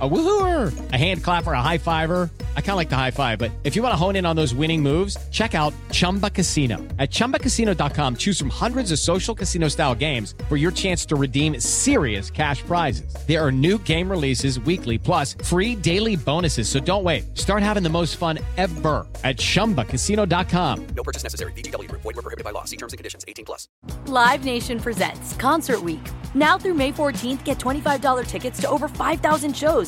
A woohooer, a hand clapper, a high fiver. I kind of like the high five, but if you want to hone in on those winning moves, check out Chumba Casino. At ChumbaCasino.com, choose from hundreds of social casino style games for your chance to redeem serious cash prizes. There are new game releases weekly, plus free daily bonuses. So don't wait. Start having the most fun ever at ChumbaCasino.com. No purchase necessary. VGW. Void were prohibited by law. See terms and conditions. 18 plus. Live Nation presents Concert Week. Now through May 14th, get $25 tickets to over 5,000 shows.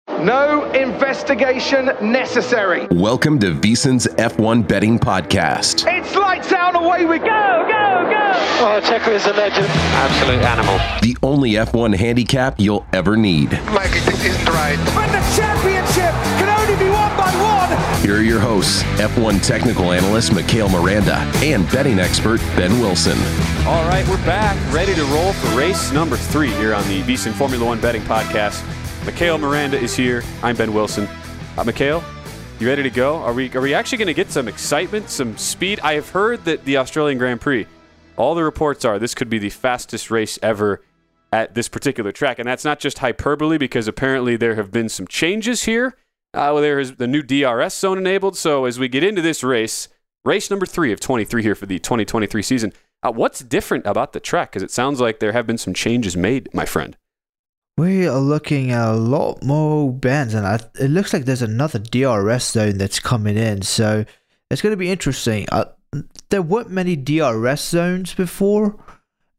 No investigation necessary. Welcome to VSiN's F1 Betting Podcast. It's lights out, away we go, go, go. Oh, Checo is a legend. Absolute animal. The only F1 handicap you'll ever need. Mike, it isn't right. And the championship can only be won by one. Here are your hosts, F1 technical analyst Mikhail Miranda and betting expert Ben Wilson. All right, we're back, ready to roll for race number three here on the VSiN Formula One Betting Podcast. Mikhail Miranda is here. I'm Ben Wilson. Uh, Mikhail, you ready to go? Are we are we actually going to get some excitement, some speed? I have heard that the Australian Grand Prix, all the reports are this could be the fastest race ever at this particular track, and that's not just hyperbole because apparently there have been some changes here. Uh, well, there is the new DRS zone enabled. So as we get into this race, race number three of 23 here for the 2023 season, uh, what's different about the track? Because it sounds like there have been some changes made, my friend. We are looking at a lot more bends, and I, it looks like there's another DRS zone that's coming in. So it's going to be interesting. Uh, there weren't many DRS zones before,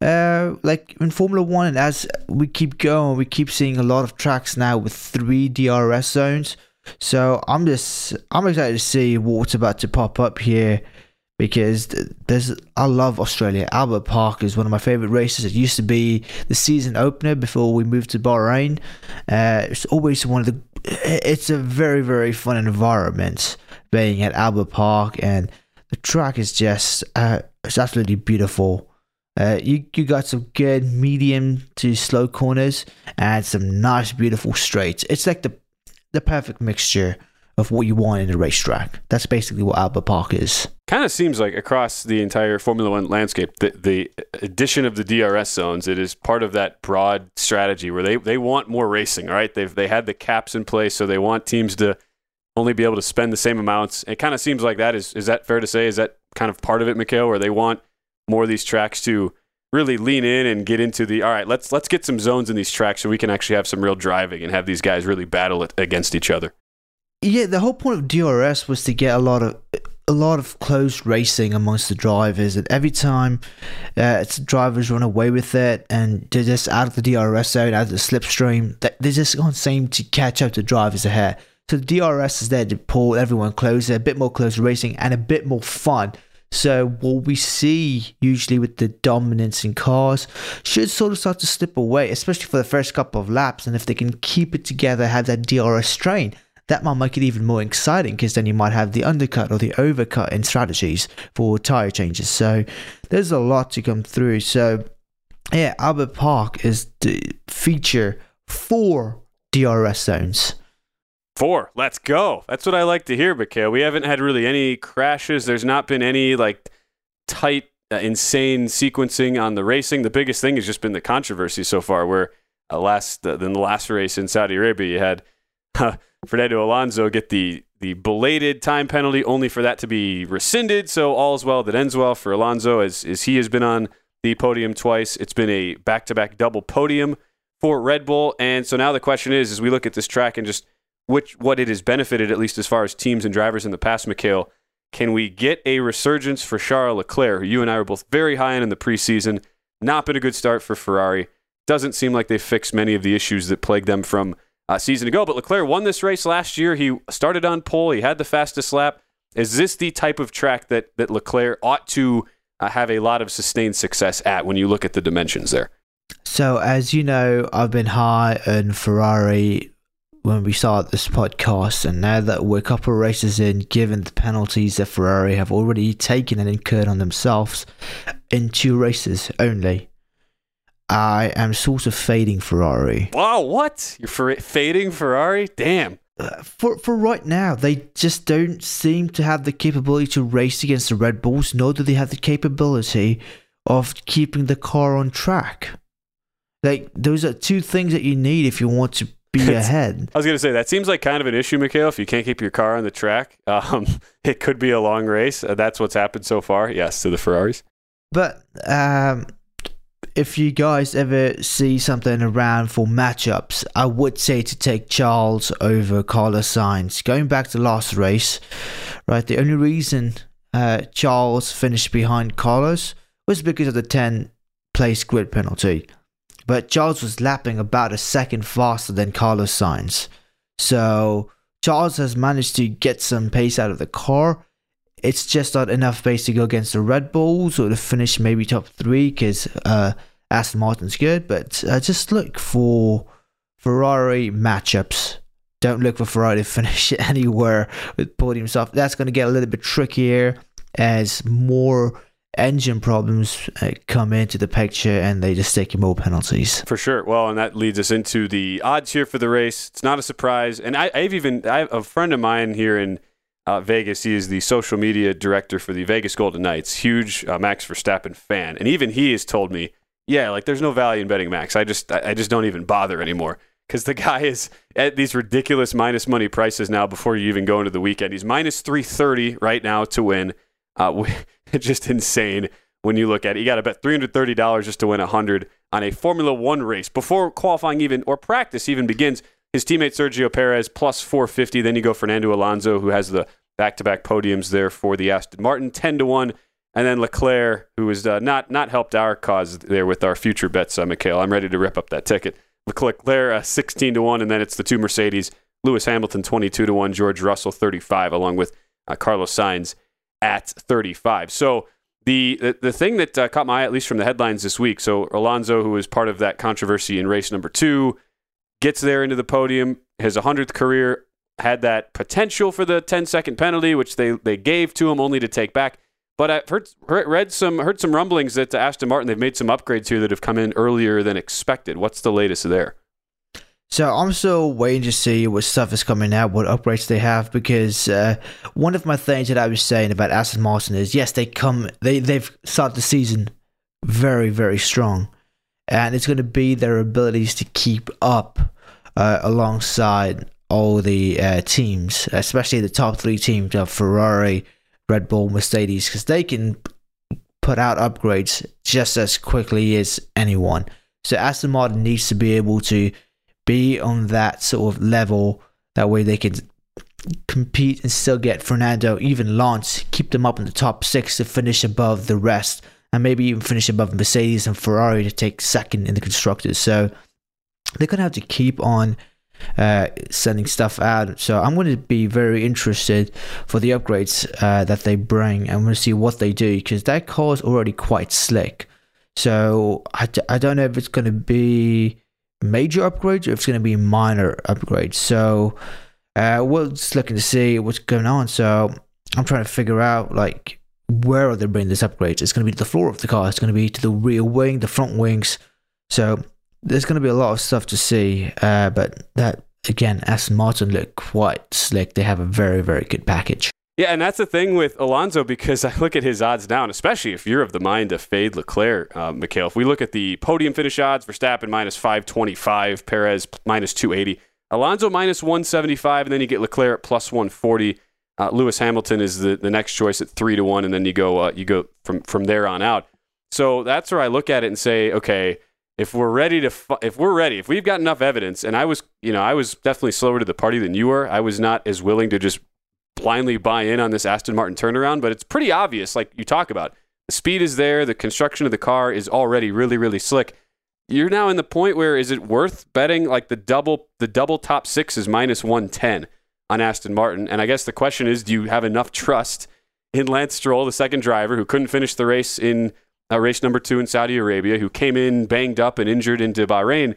uh, like in Formula One. And as we keep going, we keep seeing a lot of tracks now with three DRS zones. So I'm just I'm excited to see what's about to pop up here because there's I love Australia. Albert Park is one of my favorite races. It used to be the season opener before we moved to Bahrain. Uh, it's always one of the. It's a very very fun environment being at Albert Park, and the track is just uh, it's absolutely beautiful. Uh, you you got some good medium to slow corners and some nice beautiful straights. It's like the the perfect mixture of what you want in a racetrack. That's basically what Albert Park is. Kind of seems like across the entire Formula One landscape, the, the addition of the DRS zones, it is part of that broad strategy where they, they want more racing, right? They've they had the caps in place, so they want teams to only be able to spend the same amounts. It kind of seems like that is is that fair to say? Is that kind of part of it, Mikhail, where they want more of these tracks to really lean in and get into the all right, let's let's get some zones in these tracks so we can actually have some real driving and have these guys really battle it against each other. Yeah, the whole point of DRS was to get a lot of a lot of close racing amongst the drivers, and every time uh, drivers run away with it and they're just out of the DRS zone, out of the slipstream, they just can't seem to catch up to drivers ahead. So the DRS is there to pull everyone closer, a bit more close racing, and a bit more fun. So what we see usually with the dominance in cars should sort of start to slip away, especially for the first couple of laps. And if they can keep it together, have that DRS strain, that might make it even more exciting because then you might have the undercut or the overcut in strategies for tire changes. So there's a lot to come through. So yeah, Albert Park is the feature for DRS zones. Four. Let's go. That's what I like to hear, Mikhail. We haven't had really any crashes. There's not been any like tight, uh, insane sequencing on the racing. The biggest thing has just been the controversy so far, where uh, last uh, the last race in Saudi Arabia, you had Fernando Alonso get the the belated time penalty, only for that to be rescinded. So all's well that ends well for Alonso, as as he has been on the podium twice. It's been a back to back double podium for Red Bull. And so now the question is, as we look at this track and just which what it has benefited, at least as far as teams and drivers in the past, Mikhail, can we get a resurgence for Charles Leclerc, who you and I were both very high on in the preseason? Not been a good start for Ferrari. Doesn't seem like they fixed many of the issues that plagued them from a season ago. But Leclerc won this race last year. He started on pole. He had the fastest lap. Is this the type of track that that Leclerc ought to uh, have a lot of sustained success at when you look at the dimensions there? So, as you know, I've been high on Ferrari when we started this podcast, and now that we're a couple of races in, given the penalties that Ferrari have already taken and incurred on themselves in two races only, I am sort of fading Ferrari. Wow, what? You're for- fading Ferrari? Damn. Uh, for for right now, they just don't seem to have the capability to race against the Red Bulls, nor do they have the capability of keeping the car on track. Like those are two things that you need if you want to be ahead. I was going to say that seems like kind of an issue, Mikhail. If you can't keep your car on the track, um, it could be a long race. Uh, that's what's happened so far. Yes, to the Ferraris. But um, if you guys ever see something around for matchups, I would say to take Charles over Carlos Sainz. Going back to last race, right? The only reason uh, Charles finished behind Carlos was because of the 10 place grid penalty. But Charles was lapping about a second faster than Carlos Sainz. So Charles has managed to get some pace out of the car. It's just not enough pace to go against the Red Bulls or to finish maybe top three because uh, Aston Martin's good. But uh, just look for Ferrari matchups. Don't look for Ferrari to finish anywhere with podium stuff. That's going to get a little bit trickier as more engine problems uh, come into the picture and they just take more penalties. For sure. Well, and that leads us into the odds here for the race. It's not a surprise. And I, have even, I have a friend of mine here in uh, Vegas. He is the social media director for the Vegas Golden Knights, huge uh, Max Verstappen fan. And even he has told me, yeah, like there's no value in betting Max. I just, I just don't even bother anymore because the guy is at these ridiculous minus money prices now before you even go into the weekend. He's minus 330 right now to win. Uh, just insane when you look at it. You got to bet $330 just to win a 100 on a Formula One race before qualifying even or practice even begins. His teammate Sergio Perez plus 450. Then you go Fernando Alonso, who has the back to back podiums there for the Aston Martin, 10 to 1. And then Leclerc, who has uh, not, not helped our cause there with our future bets, uh, Mikhail. I'm ready to rip up that ticket. Leclerc, uh, 16 to 1. And then it's the two Mercedes Lewis Hamilton, 22 to 1. George Russell, 35, along with uh, Carlos Sainz at 35. So the the, the thing that uh, caught my eye, at least from the headlines this week, so Alonso, who was part of that controversy in race number two, gets there into the podium. His 100th career had that potential for the 10 second penalty, which they, they gave to him only to take back. But I've heard, read some heard some rumblings that Aston Martin they've made some upgrades here that have come in earlier than expected. What's the latest there? So I'm still waiting to see what stuff is coming out, what upgrades they have, because uh, one of my things that I was saying about Aston Martin is yes, they come, they they've started the season very very strong, and it's going to be their abilities to keep up uh, alongside all the uh, teams, especially the top three teams of Ferrari, Red Bull, Mercedes, because they can put out upgrades just as quickly as anyone. So Aston Martin needs to be able to be on that sort of level. That way they can compete and still get Fernando, even Lance, keep them up in the top six to finish above the rest, and maybe even finish above Mercedes and Ferrari to take second in the constructors. So they're gonna have to keep on uh, sending stuff out. So I'm going to be very interested for the upgrades uh, that they bring. I'm going to see what they do because that car is already quite slick. So I d- I don't know if it's going to be major upgrades or if it's going to be minor upgrades. So uh, we're just looking to see what's going on. So I'm trying to figure out like where are they bringing this upgrades? It's going to be to the floor of the car. It's going to be to the rear wing, the front wings. So there's going to be a lot of stuff to see. Uh, but that again, Aston Martin look quite slick. They have a very very good package. Yeah, and that's the thing with Alonso because I look at his odds down, especially if you're of the mind to fade Leclerc, uh, Mikhail. If we look at the podium finish odds, for Verstappen minus 525, Perez minus 280, Alonso minus 175, and then you get Leclerc at plus 140. Uh, Lewis Hamilton is the, the next choice at three to one, and then you go uh, you go from from there on out. So that's where I look at it and say, okay, if we're ready to, fu- if we're ready, if we've got enough evidence, and I was, you know, I was definitely slower to the party than you were. I was not as willing to just blindly buy in on this Aston Martin turnaround, but it's pretty obvious, like you talk about. The speed is there. The construction of the car is already really, really slick. You're now in the point where is it worth betting like the double the double top six is minus one ten on Aston Martin? And I guess the question is, do you have enough trust in Lance Stroll, the second driver who couldn't finish the race in uh, race number two in Saudi Arabia, who came in banged up and injured into Bahrain?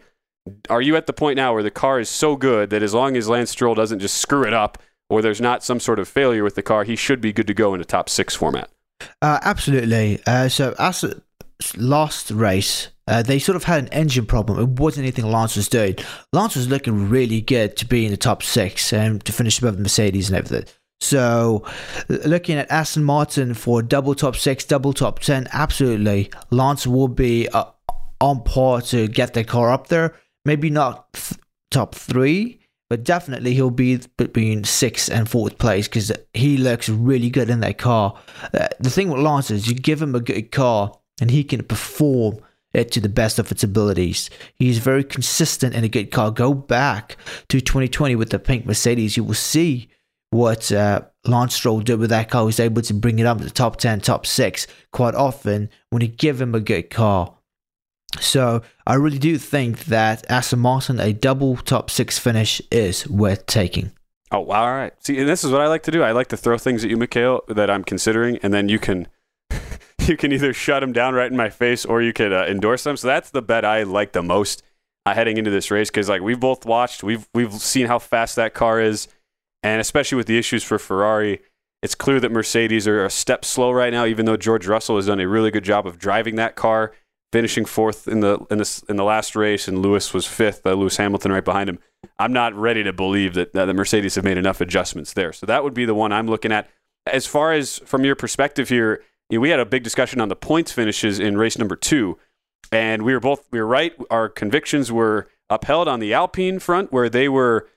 Are you at the point now where the car is so good that as long as Lance Stroll doesn't just screw it up or there's not some sort of failure with the car, he should be good to go in a top six format? Uh, absolutely. Uh, so as last race, uh, they sort of had an engine problem. It wasn't anything Lance was doing. Lance was looking really good to be in the top six and to finish above the Mercedes and everything. So, looking at Aston Martin for double top six, double top 10, absolutely. Lance will be uh, on par to get the car up there. Maybe not th- top three, but definitely he'll be between sixth and fourth place because he looks really good in that car. Uh, the thing with Lance is you give him a good car and he can perform it to the best of its abilities. He's very consistent in a good car. Go back to 2020 with the pink Mercedes, you will see what uh, Lance Stroll did with that car. He was able to bring it up to the top 10, top 6 quite often when you give him a good car. So I really do think that Aston Martin, a double top 6 finish is worth taking. Oh. All right. See, and this is what I like to do. I like to throw things at you, Mikhail, that I'm considering, and then you can you can either shut them down right in my face or you could uh, endorse them. So that's the bet I like the most uh, heading into this race because like we've both watched, we've we've seen how fast that car is, and especially with the issues for Ferrari, it's clear that Mercedes are a step slow right now. Even though George Russell has done a really good job of driving that car, finishing fourth in the in the in the last race, and Lewis was fifth. Uh, Lewis Hamilton right behind him. I'm not ready to believe that, that the Mercedes have made enough adjustments there. So that would be the one I'm looking at. As far as from your perspective here you know, we had a big discussion on the points finishes in race number two, and we were both we were right. Our convictions were upheld on the Alpine front, where they were.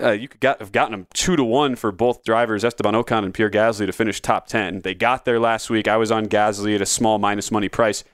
Uh, you could got, have gotten them two to one for both drivers, Esteban Ocon and Pierre Gasly, to finish top ten. They got there last week. I was on Gasly at a small minus money price.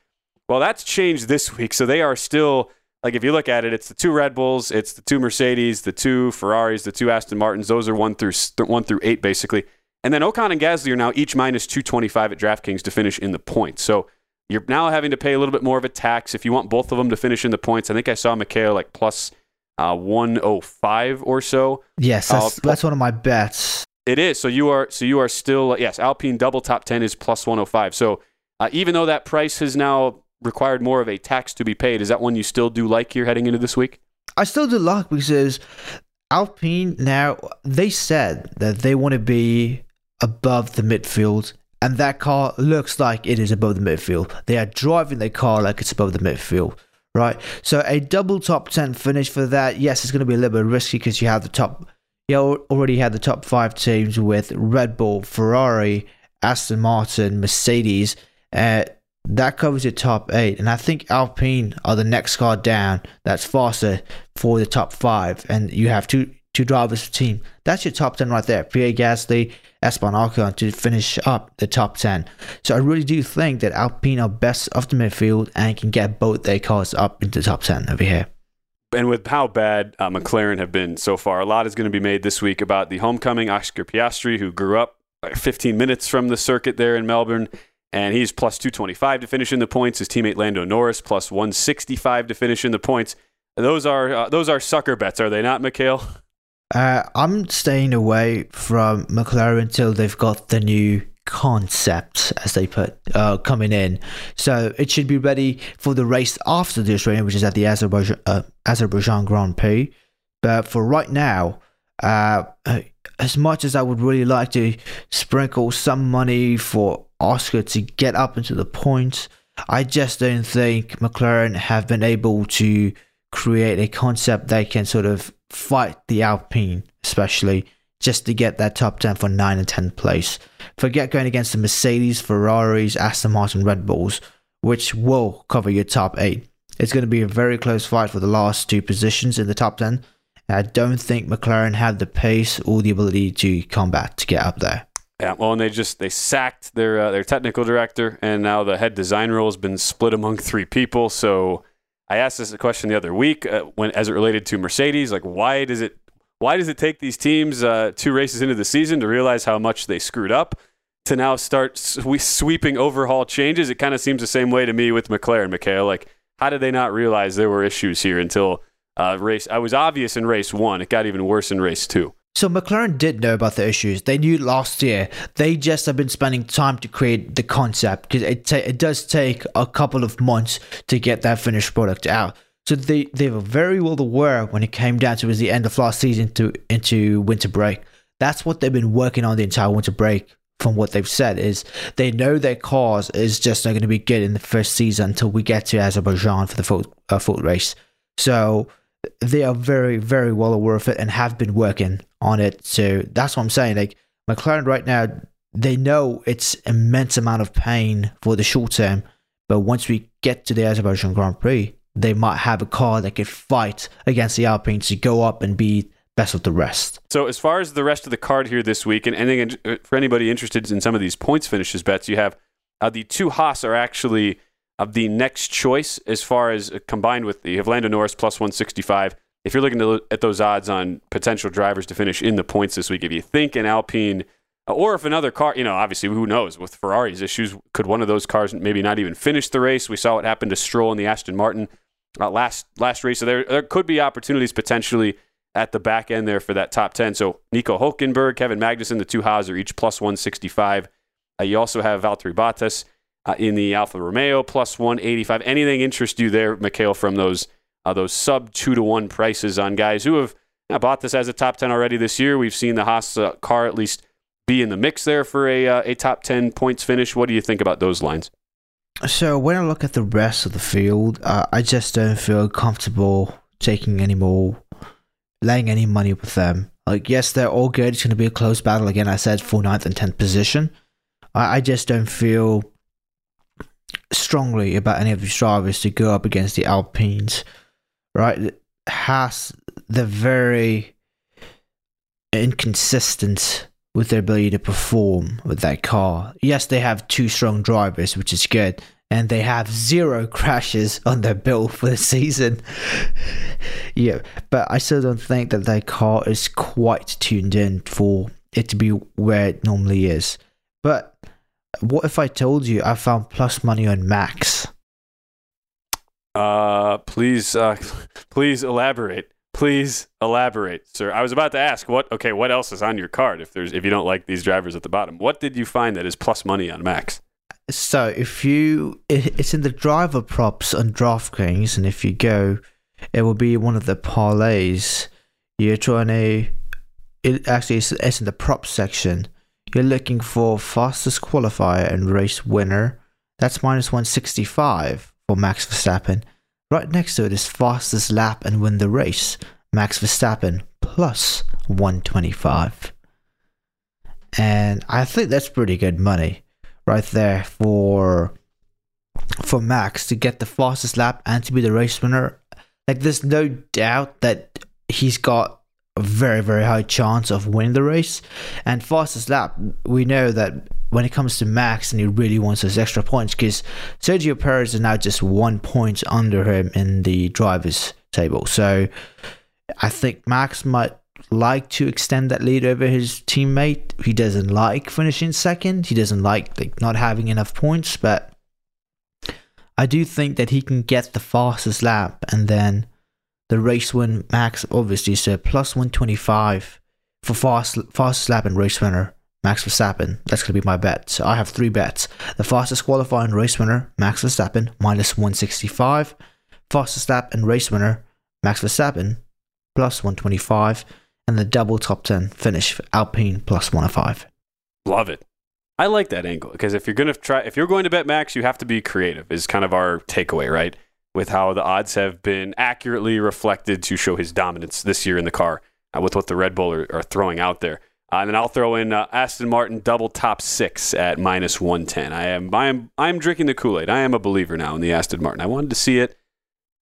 Well, that's changed this week, so they are still like if you look at it, it's the two Red Bulls, it's the two Mercedes, the two Ferraris, the two Aston Martins. Those are one through one through eight basically. And then Ocon and Gasly are now each minus 225 at DraftKings to finish in the points. So you're now having to pay a little bit more of a tax if you want both of them to finish in the points. I think I saw Mikhail like plus, uh, 105 or so. Yes, that's, uh, that's one of my bets. It is. So you are so you are still yes, Alpine double top 10 is plus 105. So uh, even though that price has now required more of a tax to be paid, is that one you still do like here heading into this week? I still do like because Alpine now they said that they want to be above the midfield, and that car looks like it is above the midfield. They are driving their car like it's above the midfield, right? So a double top 10 finish for that, yes, it's going to be a little bit risky because you have the top, you already had the top five teams with Red Bull, Ferrari, Aston Martin, Mercedes. Uh, that covers your top eight. And I think Alpine are the next car down that's faster for the top five. And you have two two drivers per team. That's your top 10 right there. Pierre Gasly, Esteban Ocon to finish up the top 10. So I really do think that Alpine are best of the midfield and can get both their cars up into the top 10 over here. And with how bad uh, McLaren have been so far, a lot is going to be made this week about the homecoming Oscar Piastri, who grew up 15 minutes from the circuit there in Melbourne. And he's plus 225 to finish in the points. His teammate Lando Norris plus 165 to finish in the points. Those are uh, those are sucker bets, are they not, Mikhail? Uh, I'm staying away from McLaren until they've got the new concept, as they put, uh, coming in. So it should be ready for the race after the Australian, which is at the Azerbaijan, uh, Azerbaijan Grand Prix. But for right now, uh, as much as I would really like to sprinkle some money for Oscar to get up into the points, I just don't think McLaren have been able to create a concept they can sort of fight the Alpine, especially just to get that top 10 for 9 and 10th place. Forget going against the Mercedes, Ferraris, Aston Martin, Red Bulls, which will cover your top 8. It's going to be a very close fight for the last two positions in the top 10. I don't think McLaren have the pace or the ability to combat to get up there. Yeah, well, and they just they sacked their uh, their technical director, and now the head design role has been split among three people. So I asked this question the other week uh, when, as it related to Mercedes. Like, why does it, why does it take these teams uh, two races into the season to realize how much they screwed up? To now start swe- sweeping overhaul changes, it kind of seems the same way to me with McLaren, Mikhail. Like, how did they not realize there were issues here until uh, race? I was obvious in race one. It got even worse in race two. So McLaren did know about the issues. They knew last year. They just have been spending time to create the concept because it ta- it does take a couple of months to get that finished product out. So they they were very well aware when it came down to was the end of last season to into winter break. That's what they've been working on the entire winter break. From what they've said is they know their cars is just not going to be good in the first season until we get to Azerbaijan for the full uh, full race. So they are very, very well aware of it and have been working on it. So that's what I'm saying. Like McLaren right now, they know it's immense amount of pain for the short term, but once we get to the Azerbaijan Grand Prix, they might have a car that could fight against the Alpines to go up and be best of the rest. So as far as the rest of the card here this week, and anything uh, for anybody interested in some of these points finishes bets, you have uh, the two Haas are actually of the next choice as far as uh, combined with the Lando Norris plus 165. If you're looking to look at those odds on potential drivers to finish in the points this week, if you think an Alpine or if another car, you know, obviously who knows with Ferrari's issues, could one of those cars maybe not even finish the race? We saw what happened to Stroll in the Aston Martin uh, last last race, so there there could be opportunities potentially at the back end there for that top 10. So Nico Hulkenberg, Kevin Magnussen, the two Haas are each plus 165. Uh, you also have Valtteri Bottas uh, in the Alfa Romeo plus 185. Anything interest you there, Mikhail, from those uh, those sub two to one prices on guys who have uh, bought this as a top 10 already this year? We've seen the Haas uh, car at least be in the mix there for a, uh, a top 10 points finish. What do you think about those lines? So when I look at the rest of the field, uh, I just don't feel comfortable taking any more, laying any money with them. Like, yes, they're all good. It's going to be a close battle again. I said for ninth and tenth position. I, I just don't feel strongly about any of these drivers to go up against the Alpines. Right, Haas they're very inconsistent with their ability to perform with that car. Yes, they have two strong drivers, which is good, and they have zero crashes on their bill for the season. yeah, but I still don't think that their car is quite tuned in for it to be where it normally is. But what if I told you I found plus money on Max? Uh, please, uh, please elaborate. Please elaborate, sir. I was about to ask what. Okay, what else is on your card? If there's, if you don't like these drivers at the bottom, what did you find that is plus money on Max? So if you, it's in the driver props on DraftKings, and if you go, it will be one of the parlays. You're trying to, it actually it's, it's in the prop section. You're looking for fastest qualifier and race winner. That's minus 165 for Max Verstappen. Right next to it is fastest lap and win the race. Max Verstappen plus 125. And I think that's pretty good money right there for for Max to get the fastest lap and to be the race winner. Like there's no doubt that he's got a very very high chance of winning the race. And fastest lap, we know that when it comes to Max and he really wants those extra points because Sergio Perez is now just one point under him in the drivers table. So I think Max might like to extend that lead over his teammate. He doesn't like finishing second. He doesn't like like not having enough points, but I do think that he can get the fastest lap and then the race win Max obviously so plus 125 for fast fastest lap and race winner Max Verstappen. That's going to be my bet. So I have three bets. The fastest qualifying race winner, Max Verstappen, minus 165. Fastest lap and race winner, Max Verstappen, plus 125. And the double top 10 finish for Alpine, plus 105. Love it. I like that angle because if you're going to try, if you're going to bet Max, you have to be creative. Is kind of our takeaway, right? With how the odds have been accurately reflected to show his dominance this year in the car, uh, with what the Red Bull are, are throwing out there. Uh, and then I'll throw in uh, Aston Martin double top six at minus one ten. I am I am I am drinking the Kool Aid. I am a believer now in the Aston Martin. I wanted to see it.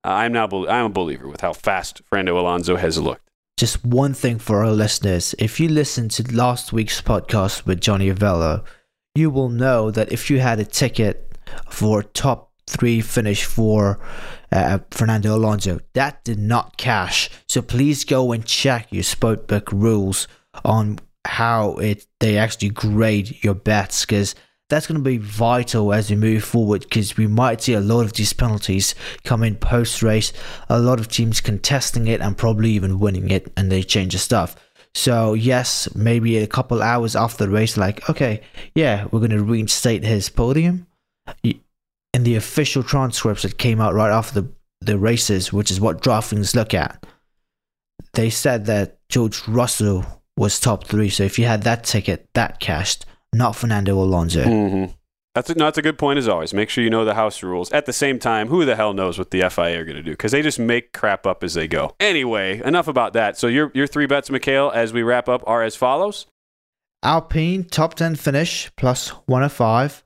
Uh, I'm now I'm a believer with how fast Fernando Alonso has looked. Just one thing for our listeners: if you listened to last week's podcast with Johnny Avello, you will know that if you had a ticket for top three finish for uh, Fernando Alonso. That did not cash. So please go and check your sportbook rules on how it they actually grade your bets because that's going to be vital as we move forward because we might see a lot of these penalties come in post race, a lot of teams contesting it and probably even winning it, and they change the stuff. So, yes, maybe a couple hours after the race, like, okay, yeah, we're going to reinstate his podium. In the official transcripts that came out right after the, the races, which is what DraftKings look at, they said that George Russell was top three. So, if you had that ticket, that cashed not Fernando Alonso. Mm-hmm. That's a, no, that's a good point as always. Make sure you know the house rules. At the same time, who the hell knows what the FIA are going to do? Because they just make crap up as they go. Anyway, enough about that. So your your three bets, Mikhail, as we wrap up, are as follows: Alpine top ten finish plus one five,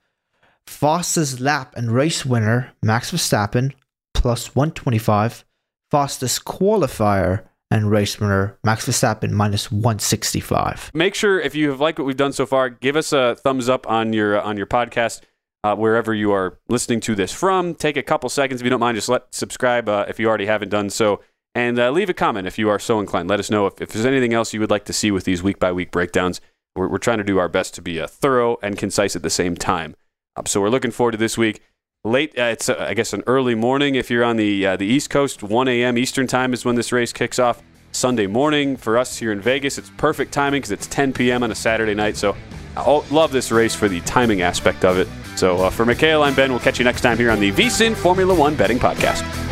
fastest lap and race winner Max Verstappen plus one twenty five, fastest qualifier and race winner Max Verstappen minus 165. Make sure if you have liked what we've done so far, give us a thumbs up on your on your podcast uh, wherever you are listening to this from. Take a couple seconds if you don't mind. Just let subscribe uh, if you already haven't done so, and uh, leave a comment if you are so inclined. Let us know if, if there's anything else you would like to see with these week by week breakdowns. We're, we're trying to do our best to be uh, thorough and concise at the same time. So we're looking forward to this week late. Uh, it's uh, I guess an early morning if you're on the uh, the East Coast. 1 a.m. Eastern time is when this race kicks off. Sunday morning for us here in Vegas. It's perfect timing because it's 10 p.m. on a Saturday night. So I love this race for the timing aspect of it. So uh, for Mikhail, I'm Ben. We'll catch you next time here on the VSIN Formula One Betting Podcast.